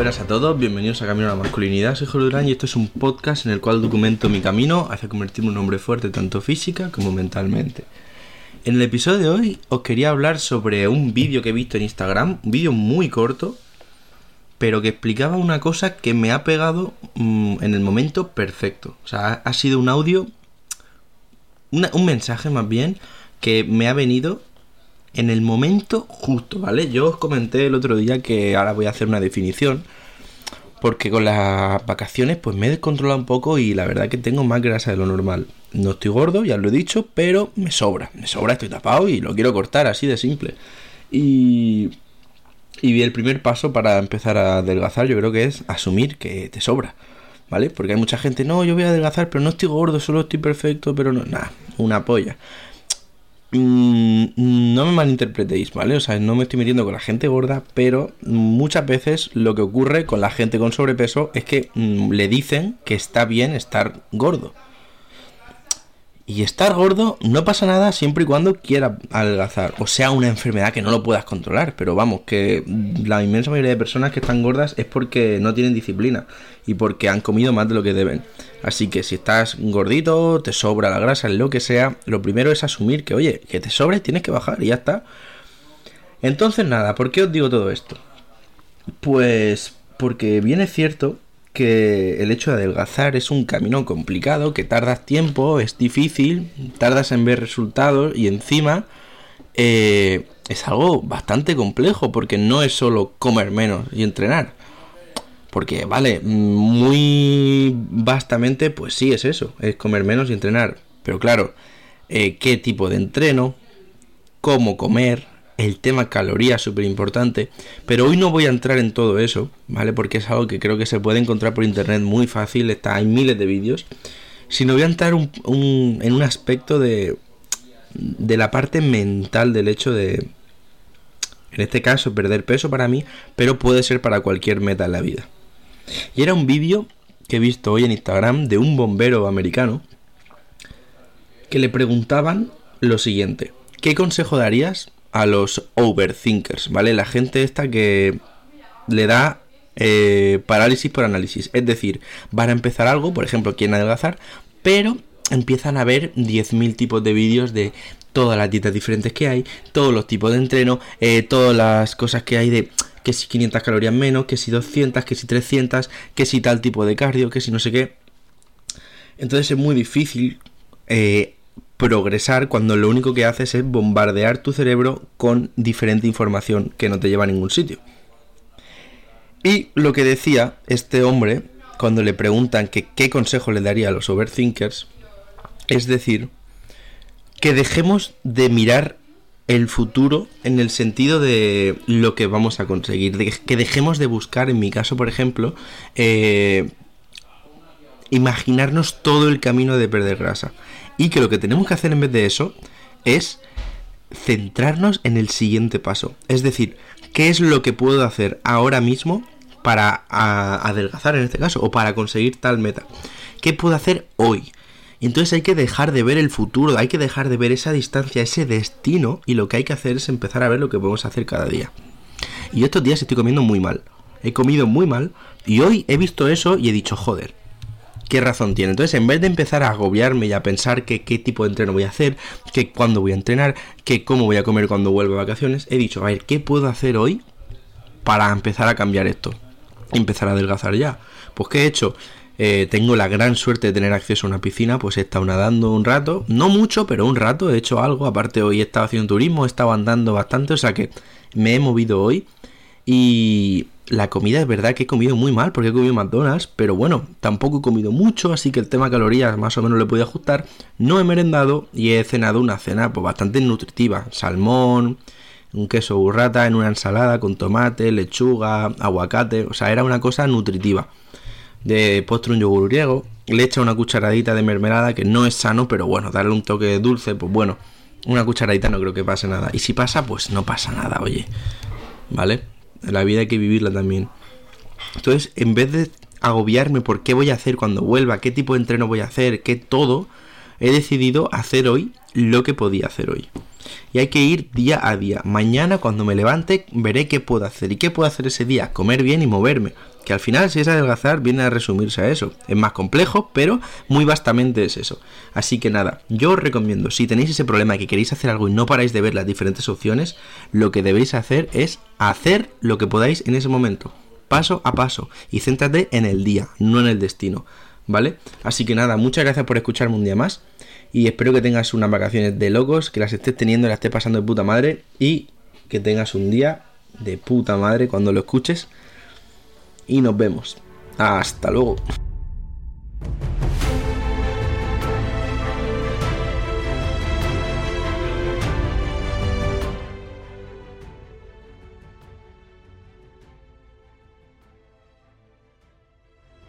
buenas a todos, bienvenidos a Camino a la Masculinidad, soy Jorge Durán y esto es un podcast en el cual documento mi camino hacia convertirme en un hombre fuerte tanto física como mentalmente. En el episodio de hoy os quería hablar sobre un vídeo que he visto en Instagram, un vídeo muy corto, pero que explicaba una cosa que me ha pegado mm, en el momento perfecto. O sea, ha, sido un audio, un mensaje más bien, que me ha venido en el momento justo, ¿vale? Yo os comenté el otro día que ahora voy a hacer una definición. Porque con las vacaciones pues me he descontrolado un poco y la verdad que tengo más grasa de lo normal. No estoy gordo, ya lo he dicho, pero me sobra. Me sobra, estoy tapado y lo quiero cortar así de simple. Y... Y el primer paso para empezar a adelgazar yo creo que es asumir que te sobra. ¿Vale? Porque hay mucha gente, no, yo voy a adelgazar, pero no estoy gordo, solo estoy perfecto, pero no, nada, una polla. Mm, no me malinterpretéis, ¿vale? O sea, no me estoy metiendo con la gente gorda, pero muchas veces lo que ocurre con la gente con sobrepeso es que mm, le dicen que está bien estar gordo. Y estar gordo no pasa nada siempre y cuando quiera adelgazar. O sea, una enfermedad que no lo puedas controlar. Pero vamos, que la inmensa mayoría de personas que están gordas es porque no tienen disciplina y porque han comido más de lo que deben. Así que si estás gordito, te sobra la grasa, lo que sea, lo primero es asumir que, oye, que te sobre, tienes que bajar y ya está. Entonces, nada, ¿por qué os digo todo esto? Pues porque bien es cierto que el hecho de adelgazar es un camino complicado, que tardas tiempo, es difícil, tardas en ver resultados y encima eh, es algo bastante complejo porque no es solo comer menos y entrenar. Porque, vale, muy vastamente, pues sí es eso, es comer menos y entrenar. Pero claro, eh, ¿qué tipo de entreno? ¿Cómo comer? el tema calorías súper importante, pero hoy no voy a entrar en todo eso, ¿vale? Porque es algo que creo que se puede encontrar por internet muy fácil, está, hay miles de vídeos, sino voy a entrar en un aspecto de, de la parte mental del hecho de, en este caso, perder peso para mí, pero puede ser para cualquier meta en la vida. Y era un vídeo que he visto hoy en Instagram de un bombero americano que le preguntaban lo siguiente, ¿qué consejo darías a los overthinkers, ¿vale? La gente esta que le da eh, parálisis por análisis. Es decir, van a empezar algo, por ejemplo, quieren adelgazar, pero empiezan a ver 10.000 tipos de vídeos de todas las dietas diferentes que hay, todos los tipos de entreno, eh, todas las cosas que hay de que si 500 calorías menos, que si 200, que si 300, que si tal tipo de cardio, que si no sé qué. Entonces es muy difícil eh, progresar cuando lo único que haces es bombardear tu cerebro con diferente información que no te lleva a ningún sitio. Y lo que decía este hombre cuando le preguntan qué consejo le daría a los overthinkers, es decir, que dejemos de mirar el futuro en el sentido de lo que vamos a conseguir, que dejemos de buscar, en mi caso por ejemplo, eh, imaginarnos todo el camino de perder grasa. Y que lo que tenemos que hacer en vez de eso es centrarnos en el siguiente paso. Es decir, ¿qué es lo que puedo hacer ahora mismo para adelgazar en este caso o para conseguir tal meta? ¿Qué puedo hacer hoy? Entonces hay que dejar de ver el futuro, hay que dejar de ver esa distancia, ese destino y lo que hay que hacer es empezar a ver lo que podemos hacer cada día. Y estos días estoy comiendo muy mal. He comido muy mal y hoy he visto eso y he dicho, joder, qué razón tiene. Entonces, en vez de empezar a agobiarme y a pensar que qué tipo de entreno voy a hacer, que cuándo voy a entrenar, que cómo voy a comer cuando vuelva a vacaciones, he dicho, a ver, ¿qué puedo hacer hoy para empezar a cambiar esto? Empezar a adelgazar ya. Pues, ¿qué he hecho? Eh, tengo la gran suerte de tener acceso a una piscina, pues he estado nadando un rato, no mucho, pero un rato, he hecho algo, aparte hoy he estado haciendo turismo, he estado andando bastante, o sea que me he movido hoy y la comida es verdad que he comido muy mal porque he comido McDonald's, pero bueno, tampoco he comido mucho, así que el tema calorías más o menos le puedo ajustar. No he merendado y he cenado una cena pues, bastante nutritiva. Salmón, un queso burrata en una ensalada con tomate, lechuga, aguacate, o sea, era una cosa nutritiva. De postre un yogur griego, le echa una cucharadita de mermelada que no es sano, pero bueno, darle un toque dulce, pues bueno, una cucharadita no creo que pase nada. Y si pasa, pues no pasa nada, oye. ¿Vale? La vida hay que vivirla también. Entonces, en vez de agobiarme por qué voy a hacer cuando vuelva, qué tipo de entreno voy a hacer, qué todo, he decidido hacer hoy lo que podía hacer hoy. Y hay que ir día a día. Mañana cuando me levante veré qué puedo hacer. ¿Y qué puedo hacer ese día? Comer bien y moverme. Que al final, si es adelgazar, viene a resumirse a eso. Es más complejo, pero muy vastamente es eso. Así que nada, yo os recomiendo, si tenéis ese problema que queréis hacer algo y no paráis de ver las diferentes opciones, lo que debéis hacer es hacer lo que podáis en ese momento. Paso a paso. Y céntrate en el día, no en el destino. ¿Vale? Así que nada, muchas gracias por escucharme un día más. Y espero que tengas unas vacaciones de locos, que las estés teniendo, las estés pasando de puta madre. Y que tengas un día de puta madre cuando lo escuches. Y nos vemos. Hasta luego.